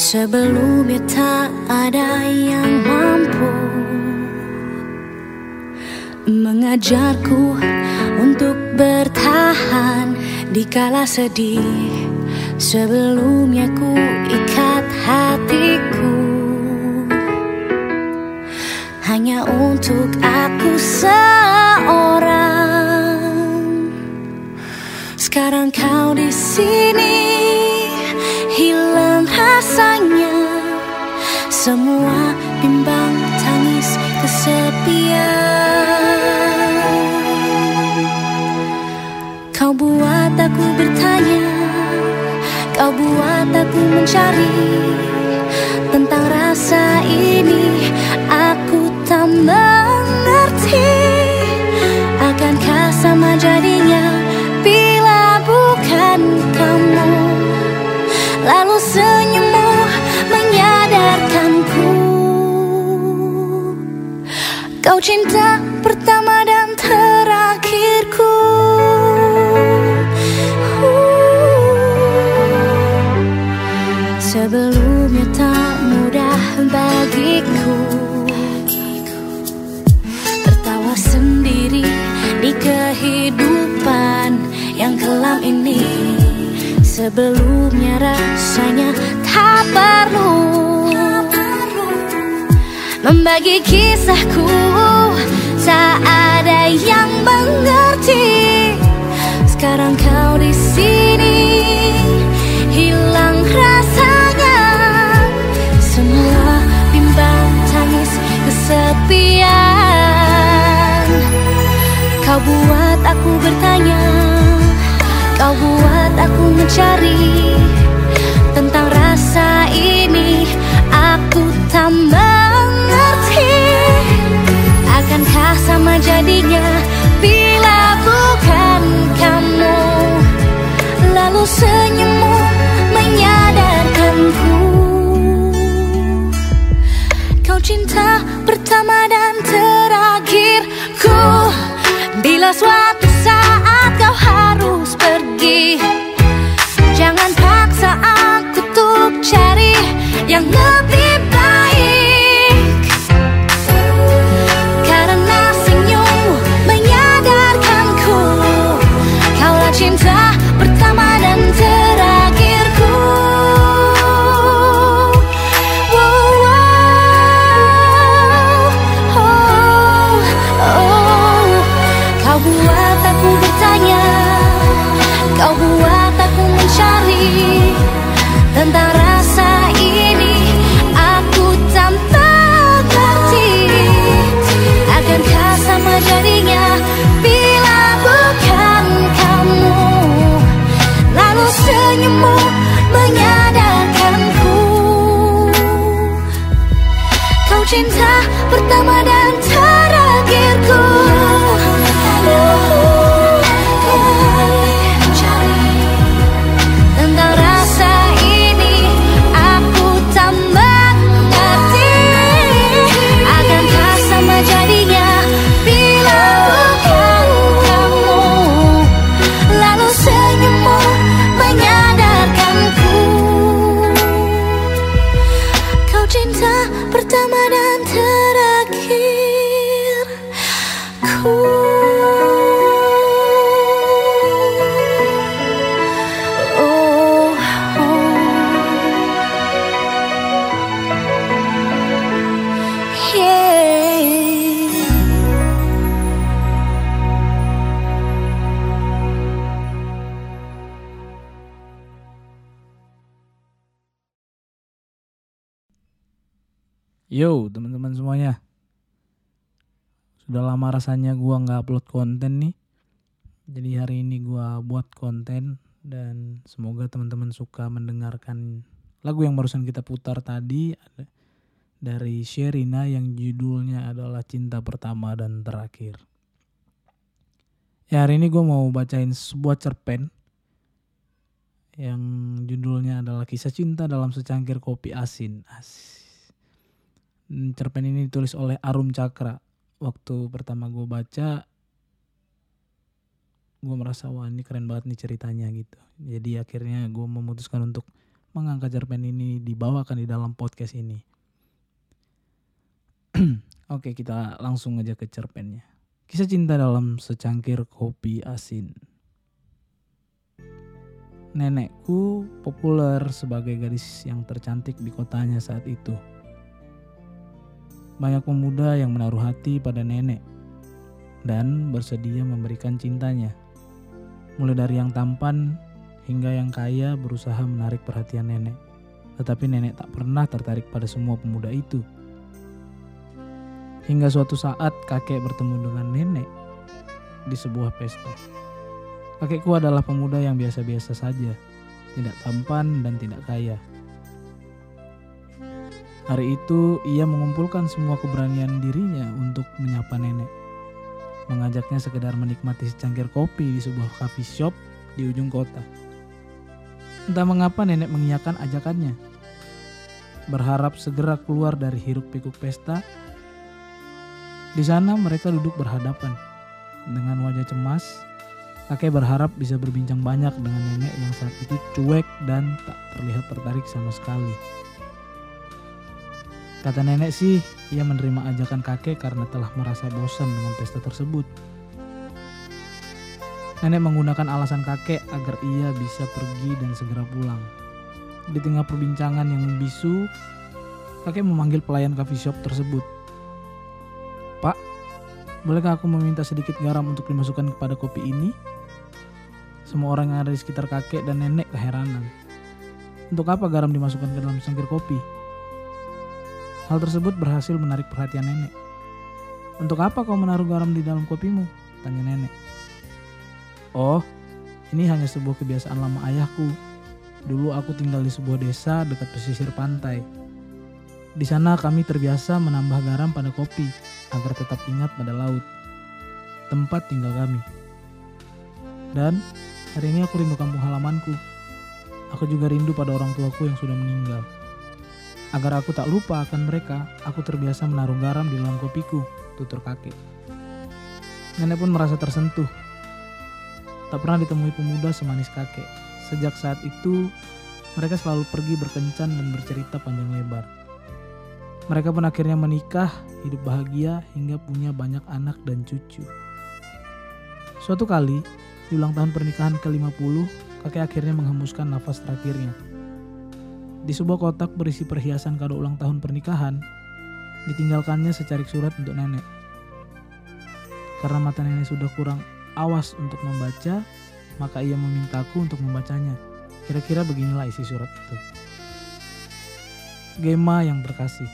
Sebelumnya tak ada yang mampu Mengajarku untuk bertahan di kala sedih. Sebelumnya ku ikat hatiku Hanya untuk aku seorang. Sekarang kau di sini Semua bimbang tangis kesepian. Kau buat aku bertanya Kau buat aku mencari. Tentang rasa ini Aku tak mengerti. Akankah sama jadinya Bila bukan kamu? Lalu senyummu cinta pertama dan terakhirku. Sebelumnya tak mudah bagiku. Tertawa sendiri di kehidupan yang kelam ini. Sebelumnya rasanya tak perlu Membagi kisahku Tak ada yang mengerti. Sekarang kau di sini Hilang rasanya. Semua bimbang tangis kesepian. Kau buat aku bertanya Kau buat aku mencari cinta pertama dan terakhirku Bila suatu saat kau harus pergi. Jangan paksa aku untuk cari yang lebih cinta pertama dan Yo teman-teman semuanya. Sudah lama rasanya gua nggak upload konten nih. Jadi hari ini gua buat konten Dan semoga teman-teman suka mendengarkan Lagu yang barusan kita putar tadi Dari Sherina yang judulnya adalah Cinta Pertama dan Terakhir. Ya hari ini gua mau bacain sebuah cerpen Yang judulnya adalah Kisah Cinta dalam Secangkir Kopi Asin. Asin cerpen ini ditulis oleh Arum Cakra. Waktu pertama gue baca, gue merasa wah ini keren banget nih ceritanya gitu. Jadi akhirnya gue memutuskan untuk mengangkat cerpen ini dibawakan di dalam podcast ini. Oke, kita langsung aja ke cerpennya. Kisah cinta dalam secangkir kopi asin. Nenekku populer sebagai gadis yang tercantik di kotanya saat itu. Banyak pemuda yang menaruh hati pada nenek dan bersedia memberikan cintanya. Mulai dari yang tampan hingga yang kaya berusaha menarik perhatian nenek. Tetapi nenek tak pernah tertarik pada semua pemuda itu. Hingga suatu saat kakek bertemu dengan nenek di sebuah pesta. Kakekku adalah pemuda yang biasa-biasa saja, tidak tampan dan tidak kaya. Hari itu ia mengumpulkan semua keberanian dirinya untuk menyapa nenek. Mengajaknya sekedar menikmati secangkir kopi di sebuah coffee shop di ujung kota. Entah mengapa nenek mengiyakan ajakannya. Berharap segera keluar dari hiruk pikuk pesta. Di sana mereka duduk berhadapan. Dengan wajah cemas, kakek berharap bisa berbincang banyak dengan nenek yang saat itu cuek dan tak terlihat tertarik sama sekali. Kata nenek sih, ia menerima ajakan kakek karena telah merasa bosan dengan pesta tersebut. Nenek menggunakan alasan kakek agar ia bisa pergi dan segera pulang. Di tengah perbincangan yang membisu, kakek memanggil pelayan coffee shop tersebut. Pak, bolehkah aku meminta sedikit garam untuk dimasukkan kepada kopi ini? Semua orang yang ada di sekitar kakek dan nenek keheranan. Untuk apa garam dimasukkan ke dalam cangkir kopi? Hal tersebut berhasil menarik perhatian nenek. Untuk apa kau menaruh garam di dalam kopimu? Tanya nenek. Oh, ini hanya sebuah kebiasaan lama ayahku. Dulu aku tinggal di sebuah desa dekat pesisir pantai. Di sana kami terbiasa menambah garam pada kopi agar tetap ingat pada laut. Tempat tinggal kami. Dan hari ini aku rindu kampung halamanku. Aku juga rindu pada orang tuaku yang sudah meninggal. Agar aku tak lupa akan mereka, aku terbiasa menaruh garam di dalam kopiku, tutur kakek. Nenek pun merasa tersentuh Tak pernah ditemui pemuda semanis kakek. Sejak saat itu, mereka selalu pergi berkencan dan bercerita panjang lebar. Mereka pun akhirnya menikah, hidup bahagia hingga punya banyak anak dan cucu. Suatu kali, di ulang tahun pernikahan ke-50, kakek akhirnya menghembuskan nafas terakhirnya. Di sebuah kotak berisi perhiasan kado ulang tahun pernikahan, ditinggalkannya secarik surat untuk nenek. Karena mata nenek sudah kurang awas untuk membaca, maka ia memintaku untuk membacanya. Kira-kira beginilah isi surat itu. Gema yang terkasih.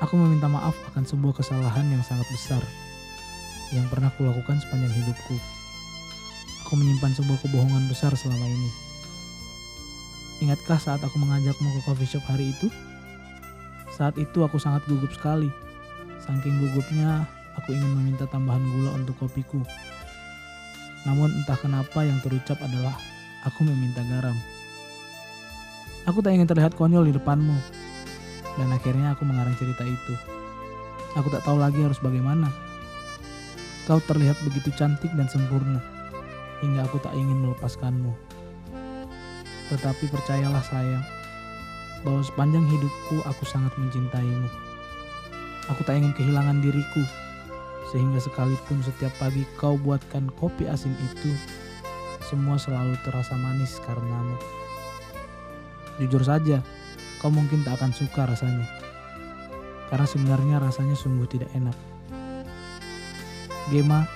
Aku meminta maaf akan sebuah kesalahan yang sangat besar yang pernah kulakukan sepanjang hidupku. Aku menyimpan sebuah kebohongan besar selama ini. Ingatkah saat aku mengajakmu ke coffee shop hari itu? Saat itu aku sangat gugup sekali. Saking gugupnya, aku ingin meminta tambahan gula untuk kopiku. Namun entah kenapa yang terucap adalah aku meminta garam. Aku tak ingin terlihat konyol di depanmu. Dan akhirnya aku mengarang cerita itu. Aku tak tahu lagi harus bagaimana. Kau terlihat begitu cantik dan sempurna. Hingga aku tak ingin melepaskanmu. Tetapi percayalah sayang, bahwa sepanjang hidupku aku sangat mencintaimu. Aku tak ingin kehilangan diriku sehingga sekalipun setiap pagi kau buatkan kopi asin itu, semua selalu terasa manis karenamu. Jujur saja, kau mungkin tak akan suka rasanya. Karena sebenarnya rasanya sungguh tidak enak. Gema,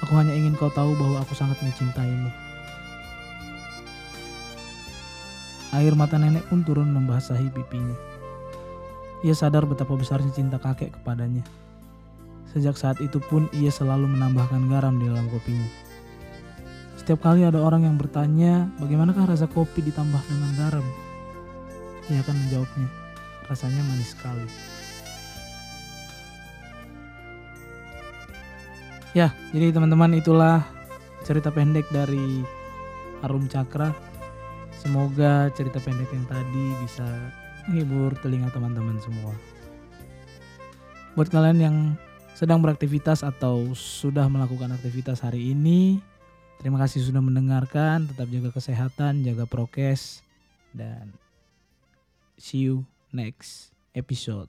aku hanya ingin kau tahu bahwa aku sangat mencintaimu. Air mata nenek pun turun membasahi pipinya. Ia sadar betapa besarnya cinta kakek kepadanya. Sejak saat itu pun ia selalu menambahkan garam di dalam kopinya. Setiap kali ada orang yang bertanya, bagaimanakah rasa kopi ditambah dengan garam? Ia akan menjawabnya, rasanya manis sekali. Ya, jadi teman-teman itulah cerita pendek dari Harum Cakra. Semoga cerita pendek yang tadi bisa menghibur telinga teman-teman semua. Buat kalian yang sedang beraktivitas atau sudah melakukan aktivitas hari ini, Terima kasih sudah mendengarkan. Tetap jaga kesehatan, jaga prokes, dan see you next episode.